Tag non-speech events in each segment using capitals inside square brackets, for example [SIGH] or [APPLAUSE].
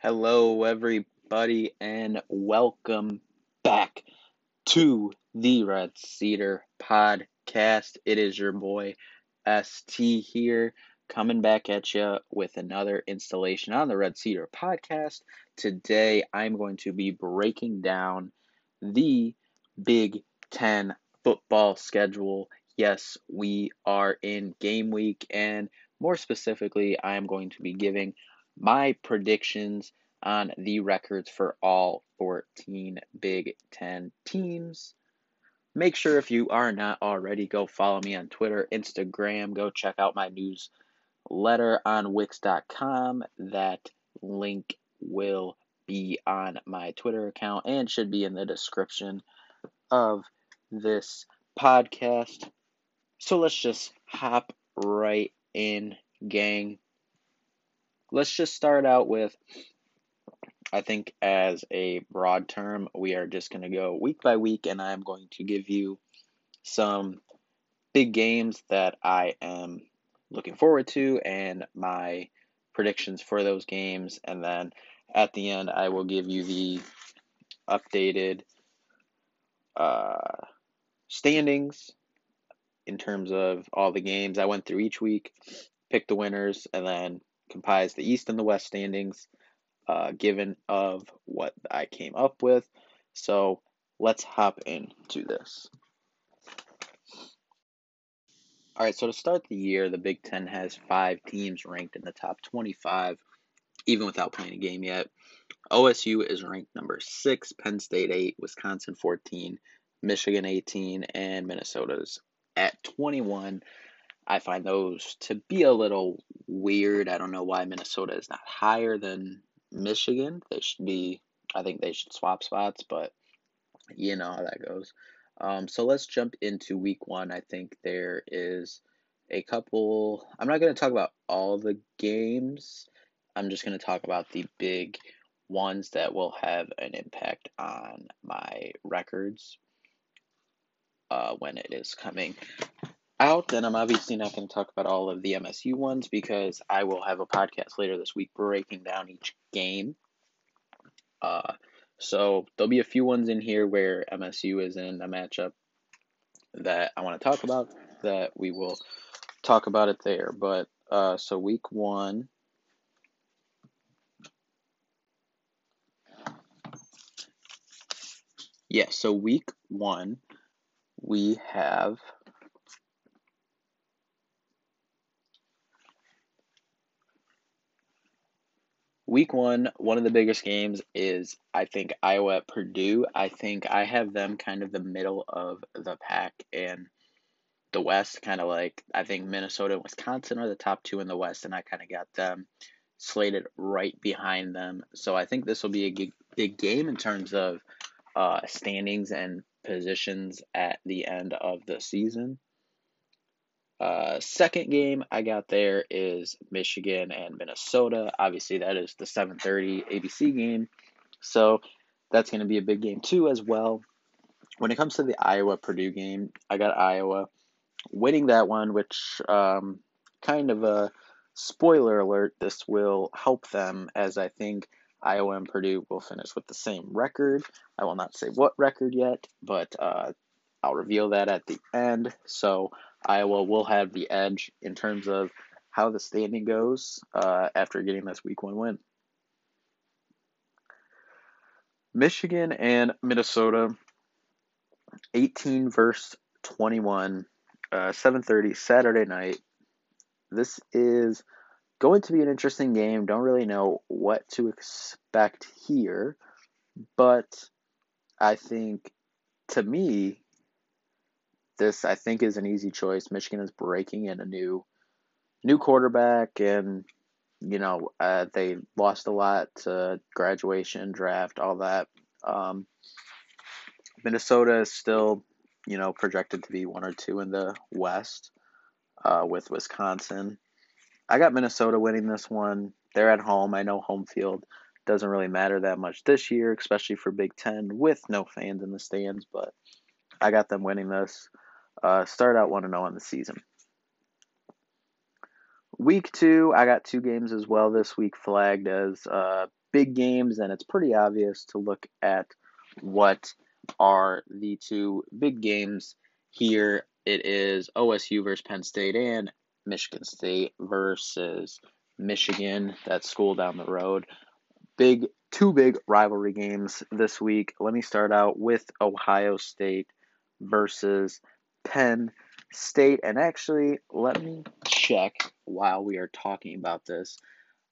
Hello, everybody, and welcome back to the Red Cedar Podcast. It is your boy ST here, coming back at you with another installation on the Red Cedar Podcast. Today, I'm going to be breaking down the Big Ten football schedule. Yes, we are in game week, and more specifically, I am going to be giving my predictions on the records for all 14 Big Ten teams. Make sure if you are not already, go follow me on Twitter, Instagram, go check out my newsletter on Wix.com. That link will be on my Twitter account and should be in the description of this podcast. So let's just hop right in, gang let's just start out with I think as a broad term, we are just going to go week by week, and I'm going to give you some big games that I am looking forward to and my predictions for those games. And then at the end, I will give you the updated uh, standings in terms of all the games I went through each week, pick the winners, and then comprise the East and the West standings, uh, given of what I came up with. So let's hop into this. All right, so to start the year, the Big Ten has five teams ranked in the top 25, even without playing a game yet. OSU is ranked number six, Penn State 8, Wisconsin 14, Michigan 18, and Minnesota's at 21. I find those to be a little weird. I don't know why Minnesota is not higher than Michigan. They should be, I think they should swap spots, but you know how that goes. Um, so let's jump into week one. I think there is a couple, I'm not going to talk about all the games. I'm just going to talk about the big ones that will have an impact on my records uh, when it is coming out, then I'm obviously not going to talk about all of the MSU ones because I will have a podcast later this week breaking down each game. Uh, so there'll be a few ones in here where MSU is in a matchup that I want to talk about that we will talk about it there. But uh, so week one. Yeah, so week one, we have Week one, one of the biggest games is I think Iowa at Purdue. I think I have them kind of the middle of the pack and the West, kind of like I think Minnesota and Wisconsin are the top two in the West, and I kind of got them slated right behind them. So I think this will be a big game in terms of uh, standings and positions at the end of the season. Uh, second game I got there is Michigan and Minnesota. Obviously, that is the 7:30 ABC game, so that's going to be a big game too as well. When it comes to the Iowa Purdue game, I got Iowa winning that one, which um, kind of a spoiler alert. This will help them as I think Iowa and Purdue will finish with the same record. I will not say what record yet, but uh, I'll reveal that at the end. So Iowa will have the edge in terms of how the standing goes uh, after getting this week one win. Michigan and Minnesota, 18 versus 21, uh, 7:30 Saturday night. This is going to be an interesting game. Don't really know what to expect here, but I think to me this I think is an easy choice. Michigan is breaking in a new new quarterback and you know uh, they lost a lot to graduation draft all that. Um, minnesota is still you know projected to be one or two in the west uh, with wisconsin. I got minnesota winning this one. They're at home. I know home field doesn't really matter that much this year especially for big ten with no fans in the stands but i got them winning this uh, start out 1 0 on the season. Week two, I got two games as well this week flagged as uh, big games, and it's pretty obvious to look at what are the two big games here. It is OSU versus Penn State and Michigan State versus Michigan, that school down the road. Big two big rivalry games this week. Let me start out with Ohio State versus Penn State. And actually, let me check while we are talking about this.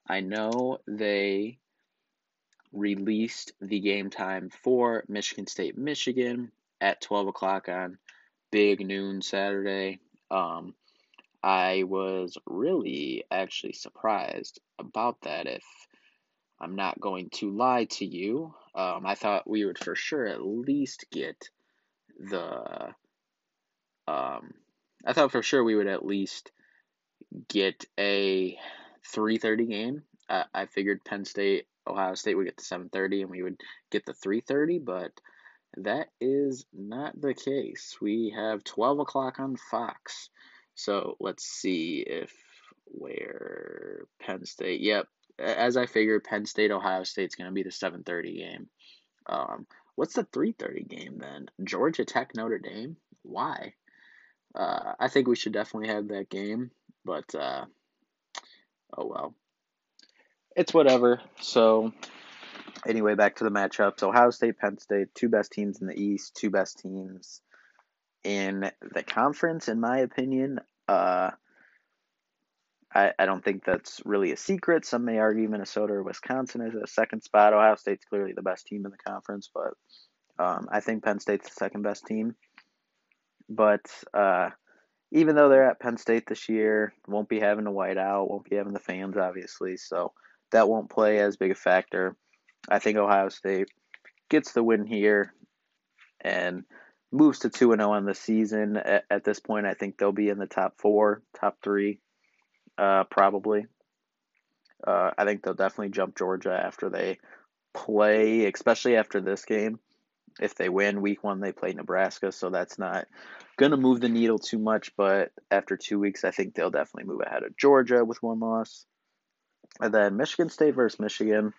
I know they released the game time for Michigan State, Michigan at 12 o'clock on big noon Saturday. Um, I was really actually surprised about that. If I'm not going to lie to you, um, I thought we would for sure at least get the. Um, I thought for sure we would at least get a 3:30 game. I, I figured Penn State, Ohio State would get the 7:30, and we would get the 3:30, but that is not the case. We have 12 o'clock on Fox. So let's see if where Penn State. Yep, as I figured, Penn State Ohio State's going to be the 7:30 game. Um, what's the 3:30 game then? Georgia Tech Notre Dame. Why? Uh, I think we should definitely have that game, but uh, oh well. It's whatever. So anyway, back to the matchups. Ohio State, Penn State, two best teams in the East, two best teams in the conference, in my opinion. Uh, I, I don't think that's really a secret. Some may argue Minnesota or Wisconsin is a second spot. Ohio State's clearly the best team in the conference, but um, I think Penn State's the second best team. But uh, even though they're at Penn State this year, won't be having a whiteout, won't be having the fans, obviously, so that won't play as big a factor. I think Ohio State gets the win here and moves to 2 0 on the season. At, at, this point, I think they'll be in the top four, top three, uh, probably. Uh, I think they'll definitely jump Georgia after they play, especially after this game. If they win week one, they play Nebraska, so that's not going to move the needle too much. But after two weeks, I think they'll definitely move ahead of Georgia with one loss. And then Michigan State versus Michigan.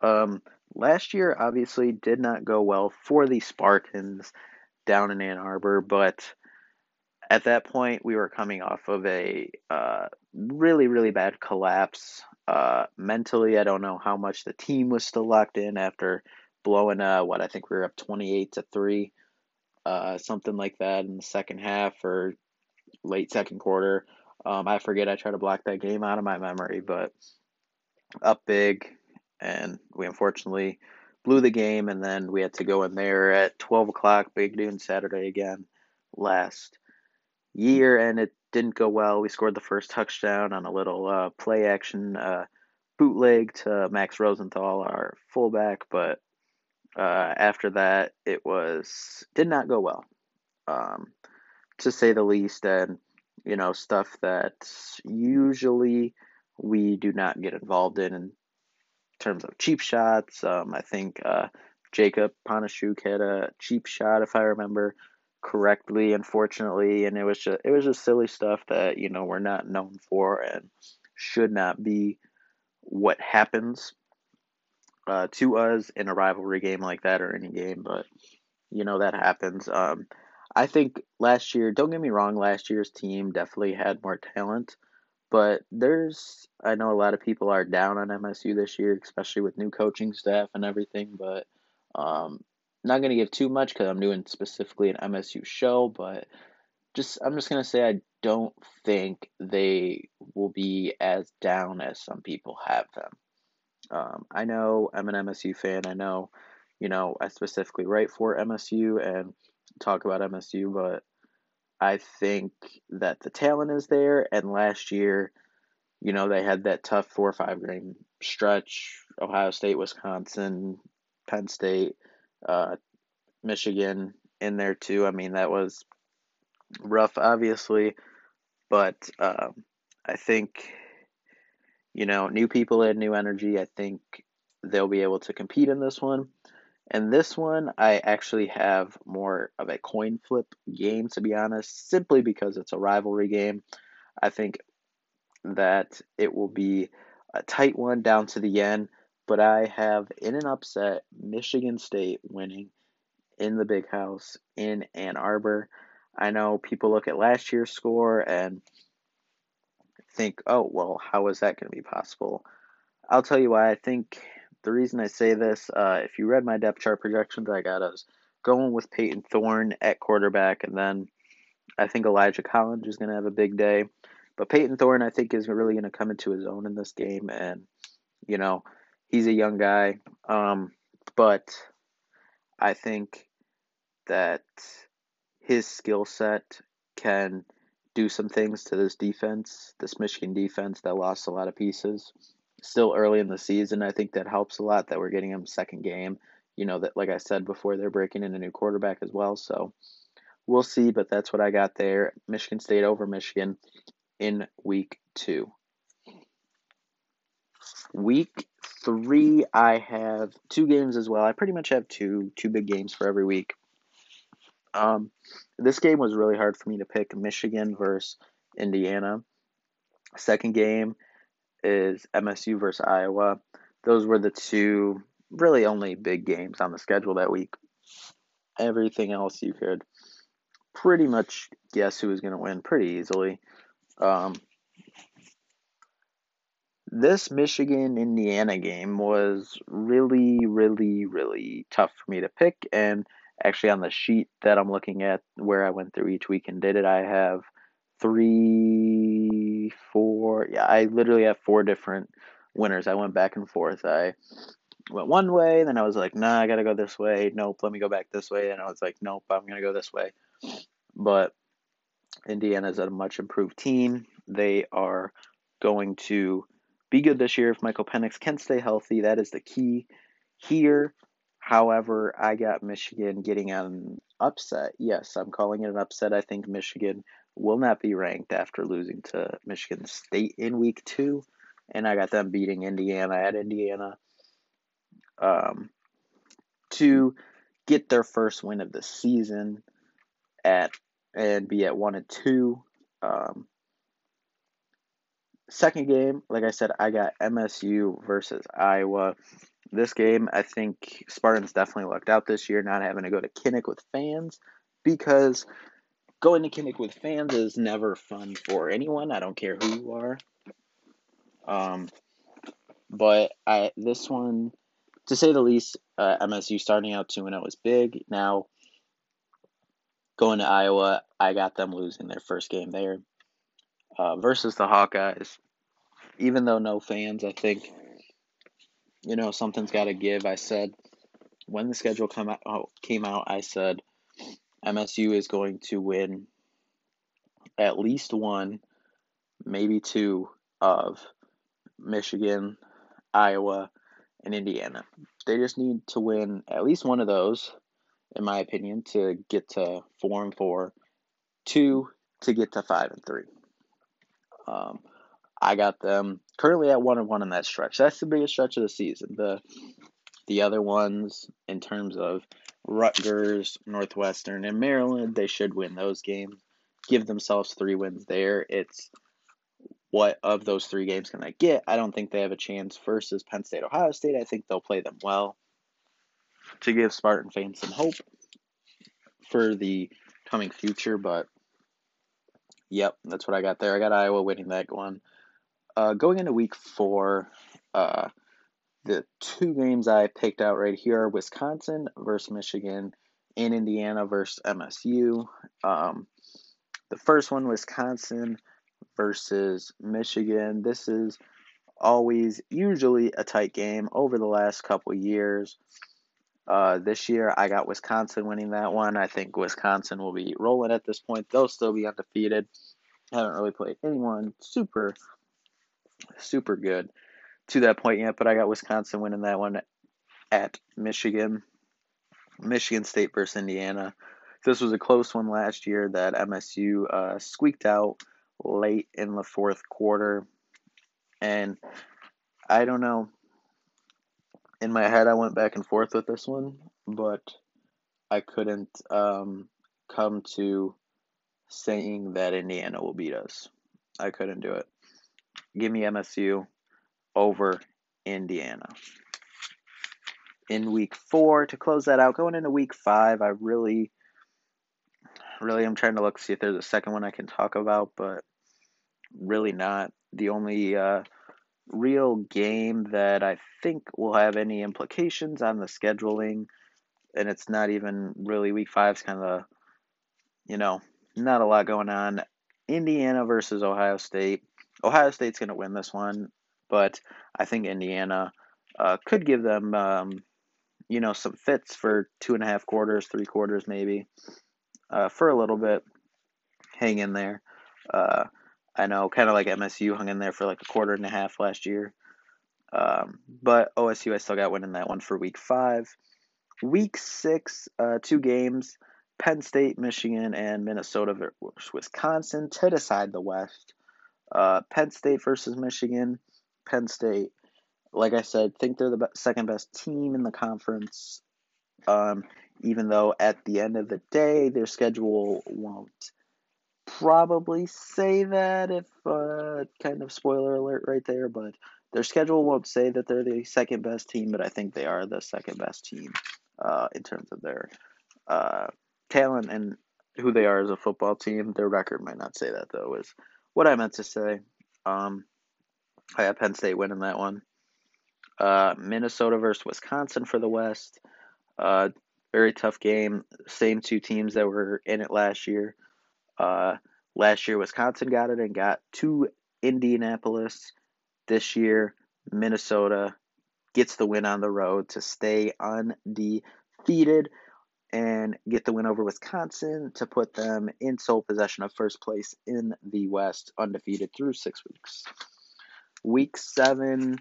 Um, last year obviously did not go well for the Spartans down in Ann Arbor, but at that point we were coming off of a uh, really really bad collapse. Uh, mentally, I don't know how much the team was still locked in after blowing uh what I think we were up twenty eight to three, uh, something like that in the second half or late second quarter. Um, I forget. I try to block that game out of my memory, but up big, and we unfortunately blew the game, and then we had to go in there at 12 o'clock, Big Noon Saturday again last year, and it didn't go well. We scored the first touchdown on a little uh, play action uh, bootleg to Max Rosenthal, our fullback, but uh, after that, it was did not go well, um, to say the least, and you know stuff that usually we do not get involved in in terms of cheap shots. Um, I think uh, Jacub Panasiuk had a cheap shot, if I remember correctly, unfortunately, and it was just it was just silly stuff that you know we're not known for and should not be what happens uh, to us in a rivalry game like that or any game, but you know that happens. Um, I think last year, don't get me wrong, last year's team definitely had more talent. But there's, I know a lot of people are down on MSU this year, especially with new coaching staff and everything. But um, not to give too much because I'm doing specifically an MSU show. But just, I'm just to say I don't think they will be as down as some people have them. Um, I know I'm an MSU fan. I know, you know, I specifically write for MSU and talk about MSU, but I think that the talent is there, and last year, you know, they had that tough four or five game stretch. Ohio State, Wisconsin, Penn State, uh, Michigan in there too. I mean, that was rough, obviously, but um, I think, you know, new people add new energy. I think they'll be able to compete in this one. And this one, I actually have more of a coin flip game, to be honest, simply because it's a rivalry game. I think that it will be a tight one down to the end, but I have in an upset Michigan State winning in the big house in Ann Arbor. I know people look at last year's score and think, oh, well, how is that going to be possible? I'll tell you why. I think the reason I say this, uh, if you read my depth chart projections, I got us going with Payton Thorne at quarterback, and then I think Elijah Collins is going to have a big day. But Payton Thorne, I think, is really going to come into his own in this game, and you know, he's a young guy, um, but I think that his skill set can do some things to this defense, this Michigan defense that lost a lot of pieces. Still early in the season, I think that helps a lot that we're getting them second game. You know that, like I said before, they're breaking in a new quarterback as well. So we'll see, but that's what I got there. Michigan State over Michigan in week two. Week three, I have two games as well. I pretty much have two two big games for every week. Um, this game was really hard for me to pick. Michigan versus Indiana. Second game is MSU versus Iowa. Those were the two really only big games on the schedule that week. Everything else you could pretty much guess who was going to win pretty easily. Um, this Michigan Indiana game was really, really, really tough for me to pick. And actually, on the sheet that I'm looking at where I went through each week and did it, I have three, four. Yeah, I literally have four different winners. I went back and forth. I went one way, then I was like, nah, I gotta go this way. Nope, let me go back this way. And I was like, nope, I'm gonna go this way. But Indiana's a much improved team. They are going to be good this year if Michael Penix can stay healthy. That is the key here. However, I got Michigan getting an upset. Yes, I'm calling it an upset. I think Michigan will not be ranked after losing to Michigan State in week two. And I got them beating Indiana at Indiana um, to get their first win of the season at and be at one and two. Um, second game, like I said, I got MSU versus Iowa. This game, I think Spartans definitely lucked out this year, not having to go to Kinnick with fans because going to Kinnick with fans is never fun for anyone. I don't care who you are. Um, but I this one, to say the least, uh, MSU starting out two and zero is big. Now going to Iowa, I got them losing their first game there uh, versus the Hawkeyes. Even though no fans, I think you know something's got to give. I said when the schedule come out, oh, came out, I said MSU is going to win at least one, maybe two of Michigan, Iowa, and Indiana. They just need to win at least one of those, in my opinion, to get to four and four, two to get to five and three. Um, I got them currently at one and one in that stretch. That's the biggest stretch of the season. The the other ones, in terms of Rutgers, Northwestern, and Maryland, they should win those games. Give themselves three wins there. It's what of those three games can they get? I don't think they have a chance versus Penn State, Ohio State. I think they'll play them well to give Spartan fans some hope for the coming future. But yep, that's what I got there. I got Iowa winning that one. Uh, going into week four, uh, the two games I picked out right here are Wisconsin versus Michigan and Indiana versus MSU. Um, the first one, Wisconsin versus Michigan. This is always usually a tight game over the last couple years. Uh, this year, I got Wisconsin winning that one. I think Wisconsin will be rolling at this point. They'll still be undefeated. Haven't really played anyone super, super good to that point yet, but I got Wisconsin winning that one at Michigan. Michigan State versus Indiana. This was a close one last year that MSU uh, squeaked out late in the fourth quarter. And I don't know. In my head, I went back and forth with this one, but I couldn't um, come to saying that Indiana will beat us. I couldn't do it. Give me MSU over Indiana. in week four to close that out. Going into week five, I really, really am trying to look see if there's a second one I can talk about, but really not. The only uh, real game that I think will have any implications on the scheduling, and it's not even really week five. It's kind of, you know, not a lot going on. Indiana versus Ohio State. Ohio State's going to win this one, but I think Indiana uh, could give them, um, you know, some fits for two and a half quarters, three quarters maybe, uh, for a little bit. Hang in there. Uh, I know, kind of like MSU hung in there for like a quarter and a half last year. Um, but OSU, I still got winning that one for week five. Week six, uh, two games Penn State, Michigan, and Minnesota versus Wisconsin to decide the West. Uh, Penn State versus Michigan. Penn State, like I said, think they're the second best team in the conference. Um, even though at the end of the day, their schedule won't probably say that if uh, kind of spoiler alert right there, but their schedule won't say that they're the second best team, but I think they are the second best team uh, in terms of their uh, talent and who they are as a football team. Their record might not say that though. Is what I meant to say. Um, I have Penn State winning that one. Uh, Minnesota versus Wisconsin for the West. Uh, very tough game. Same two teams that were in it last year. Uh, last year, Wisconsin got it and got to Indianapolis. This year, Minnesota gets the win on the road to stay undefeated and get the win over Wisconsin to put them in sole possession of first place in the West, undefeated through six weeks. Week seven,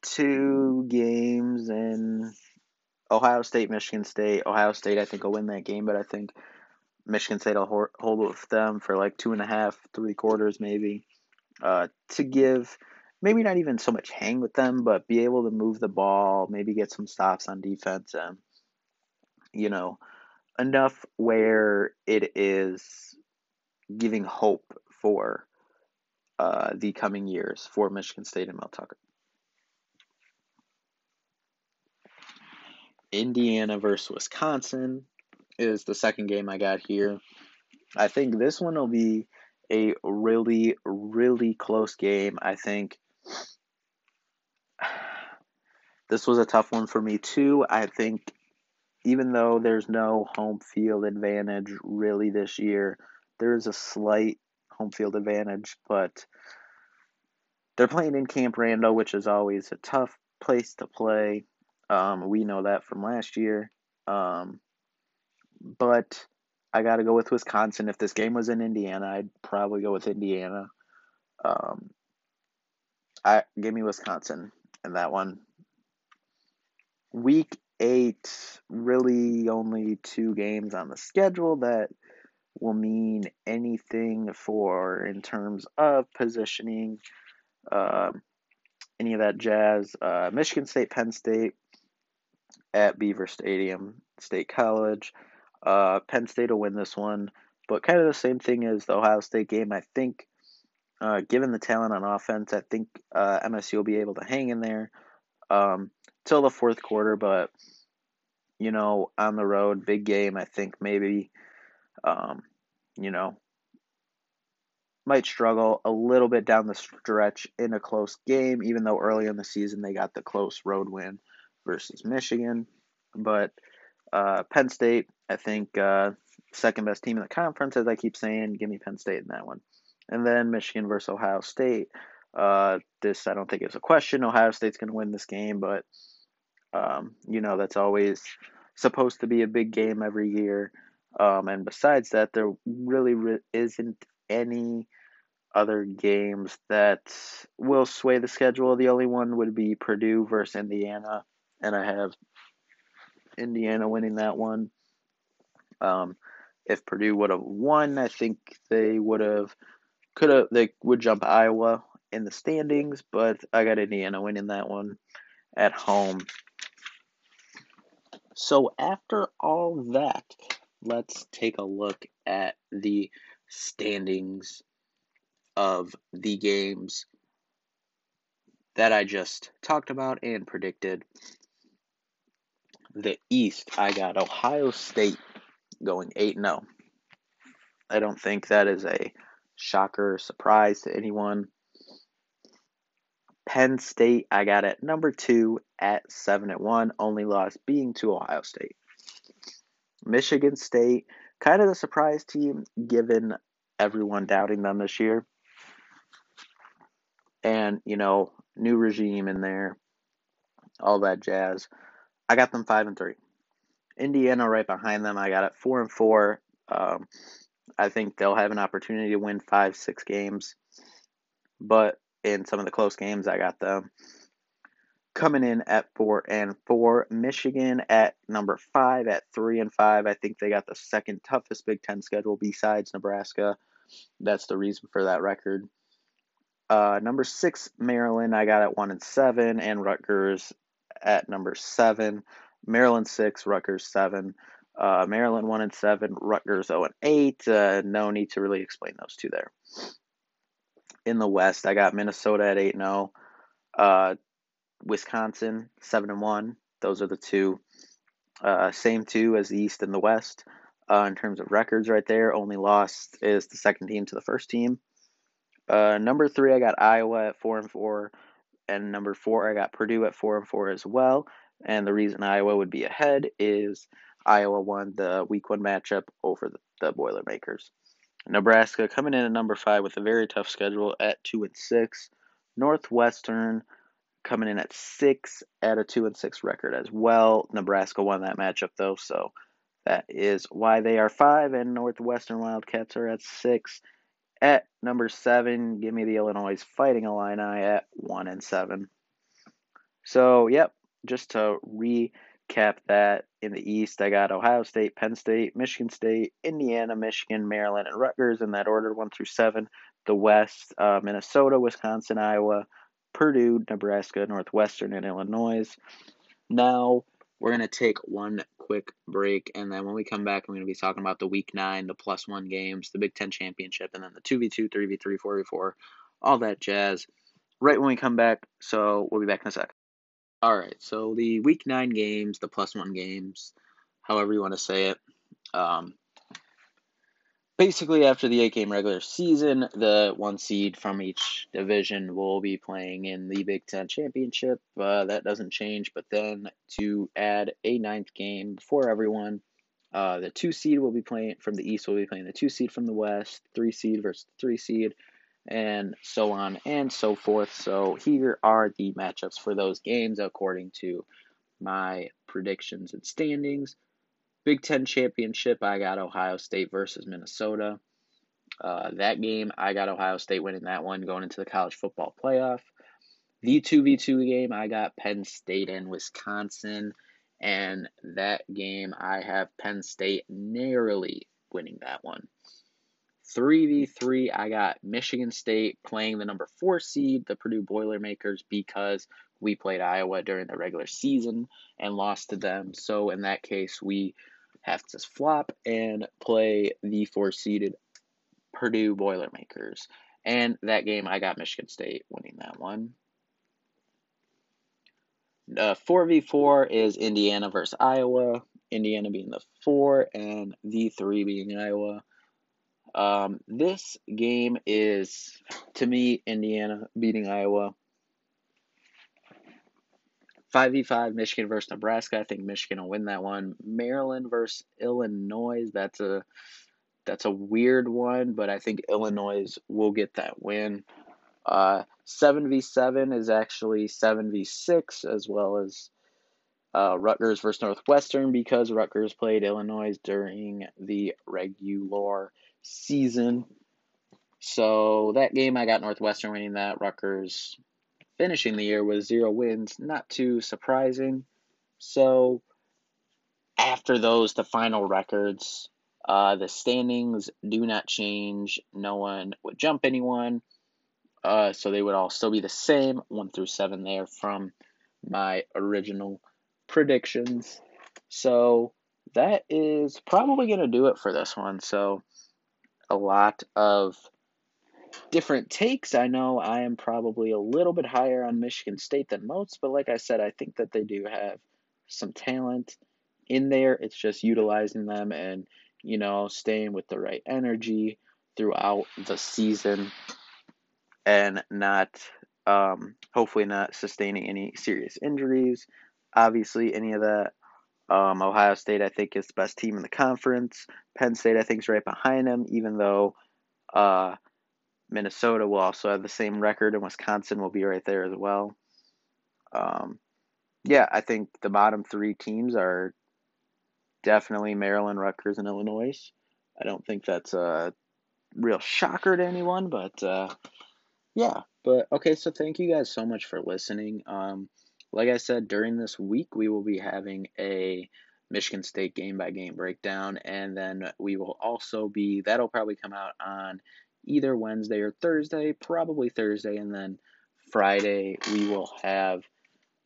two games in Ohio State, Michigan State. Ohio State, I think, will win that game, but I think Michigan State will hold with them for like two and a half, three quarters maybe, uh, to give maybe not even so much hang with them, but be able to move the ball, maybe get some stops on defense, and you know, enough where it is giving hope for uh, the coming years for Michigan State and Mel Tucker. Indiana versus Wisconsin is the second game I got here. I think this one will be a really, really close game. I think [SIGHS] this was a tough one for me too. I think even though there's no home field advantage really this year, there is a slight home field advantage, but they're playing in Camp Randall, which is always a tough place to play. Um, we know that from last year. Um, but I got to go with Wisconsin. If this game was in Indiana, I'd probably go with Indiana. Um, I give me Wisconsin in that one. Week eight, really only two games on the schedule that will mean anything for in terms of positioning, uh, any of that jazz. Uh, Michigan State, Penn State at Beaver Stadium, State College. Uh, Penn State will win this one, but kind of the same thing as the Ohio State game. I think, uh, given the talent on offense, I think uh, MSU will be able to hang in there um, till the fourth quarter. But you know, on the road, big game. I think maybe, um, you know, might struggle a little bit down the stretch in a close game, even though early in the season they got the close road win versus Michigan. But uh, Penn State, I think, uh, second best team in the conference, as I keep saying. Give me Penn State in that one. And then Michigan versus Ohio State. Uh, this, I don't think it's a question. Ohio State's going to win this game, but, um, you know, that's always supposed to be a big game every year. Um, and besides that, there really re- isn't any other games that will sway the schedule. The only one would be Purdue versus Indiana, and I have Indiana winning that one. Um, if Purdue would have won, I think they would have could have they would jump Iowa in the standings, but I got Indiana winning that one at home. So after all that, let's take a look at the standings of the games that I just talked about and predicted. The East, I got Ohio State going 8 0. I don't think that is a shocker or surprise to anyone. Penn State, I got at number two at 7 at 1, only loss being to Ohio State. Michigan State, kind of the surprise team given everyone doubting them this year. And, you know, new regime in there, all that jazz. I got them 5 and 3. Indiana right behind them. I got it 4 and 4. Um, I think they'll have an opportunity to win 5 6 games. But in some of the close games, I got them coming in at four and four. Michigan at number five at three and five. I think they got the second toughest Big Ten schedule besides Nebraska. That's the reason for that record. Uh, number six, Maryland, I got at one and seven, and Rutgers at number seven. Maryland six, Rutgers seven. Uh, Maryland one and seven, Rutgers zero and eight. Uh, no need to really explain those two there. In the West, I got Minnesota at eight and zero. Uh, Wisconsin seven and one. Those are the two. Uh, same two as the East and the West uh, in terms of records right there. Only lost is the second team to the first team. Uh, number three, I got Iowa at four and four, and number four, I got Purdue at four and four as well. And the reason Iowa would be ahead is Iowa won the Week One matchup over the, the Boilermakers. Nebraska coming in at number five with a very tough schedule at two and six. Northwestern coming in at six at a two and six record as well. Nebraska won that matchup though, so that is why they are five, and Northwestern Wildcats are at six. At number seven, give me the Illinois Fighting Illini at one and seven. So, yep, just to recap that in the East, I got Ohio State, Penn State, Michigan State, Indiana, Michigan, Maryland, and Rutgers in that order, one through seven. The West, uh, Minnesota, Wisconsin, Iowa, Purdue, Nebraska, Northwestern, and Illinois. Now we're going to take one quick break, and then when we come back, I'm going to be talking about the Week 9, the plus one games, the Big Ten Championship, and then the 2v2, 3v3, 4v4, all that jazz right when we come back. So we'll be back in a sec. All right, so the Week 9 games, the plus one games, however you want to say it. Um, basically after the eight game regular season, the one seed from each division will be playing in the Big Ten championship. Uh, that doesn't change, but then to add a ninth game for everyone, uh, the two seed will be playing from the East will be playing the two seed from the West, three seed versus three seed, and so on and so forth. So here are the matchups for those games according to my predictions and standings. Big Ten championship, I got Ohio State versus Minnesota. Uh, that game, I got Ohio State winning that one going into the college football playoff. The 2v2 game, I got Penn State and Wisconsin. And that game, I have Penn State narrowly winning that one. 3v3, I got Michigan State playing the number four seed, the Purdue Boilermakers, because we played Iowa during the regular season and lost to them. So in that case, we have to flop and play the four seeded Purdue Boilermakers. And that game, I got Michigan State winning that one. Uh, 4v4 is Indiana versus Iowa. Indiana being the four and the three being Iowa. Um, this game is, to me, Indiana beating Iowa. 5v5 Michigan versus Nebraska. I think Michigan will win that one. Maryland versus Illinois. That's a that's a weird one, but I think Illinois will get that win. Uh, 7v7 is actually 7v6 as well as uh, Rutgers versus Northwestern because Rutgers played Illinois during the regular season. So that game I got Northwestern winning that. Rutgers finishing the year with zero wins, not too surprising. So, after those, the final records, uh, the standings do not change. No one would jump anyone. Uh, so they would all still be the same, one through seven there from my original predictions. So that is probably going to do it for this one. So a lot of different takes. I know I am probably a little bit higher on Michigan State than most, but like I said, I think that they do have some talent in there. It's just utilizing them and, you know, staying with the right energy throughout the season and not, um, hopefully, not sustaining any serious injuries. Obviously, any of that. Um, Ohio State, I think, is the best team in the conference. Penn State, I think, is right behind them, even though uh, Minnesota will also have the same record, and Wisconsin will be right there as well. Um, yeah, I think the bottom three teams are definitely Maryland, Rutgers, and Illinois. I don't think that's a real shocker to anyone, but uh, yeah. But okay, so thank you guys so much for listening. Um, like I said, during this week, we will be having a Michigan State game by game breakdown, and then we will also be that'll probably come out on either Wednesday or Thursday, probably Thursday, and then Friday we will have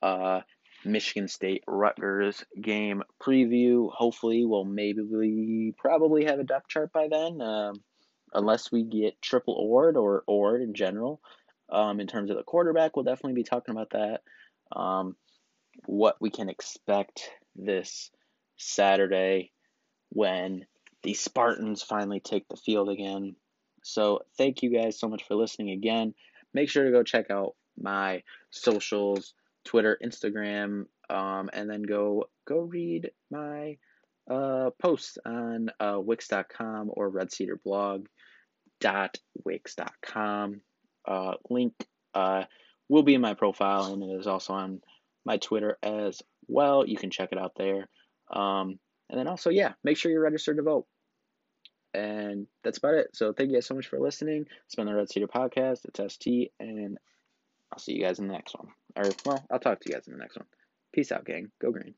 uh, Michigan State Rutgers game preview. Hopefully, we'll maybe probably have a depth chart by then, um, unless we get triple Ord or Ord in general. Um, in terms of the quarterback, we'll definitely be talking about that. Um, what we can expect this Saturday when the Spartans finally take the field again. So, thank you guys so much for listening again. Make sure to go check out my socials Twitter, Instagram, um, and then go go read my uh, posts on uh, Wix.com or RedCedarBlog.wix.com. Uh, link uh, will be in my profile and it is also on my Twitter as well. You can check it out there. Um, and then also, yeah, make sure you're registered to vote. And that's about it. So thank you guys so much for listening. It's been the Red Cedar Podcast. It's ST, and I'll see you guys in the next one. Or, well, I'll talk to you guys in the next one. Peace out, gang. Go green.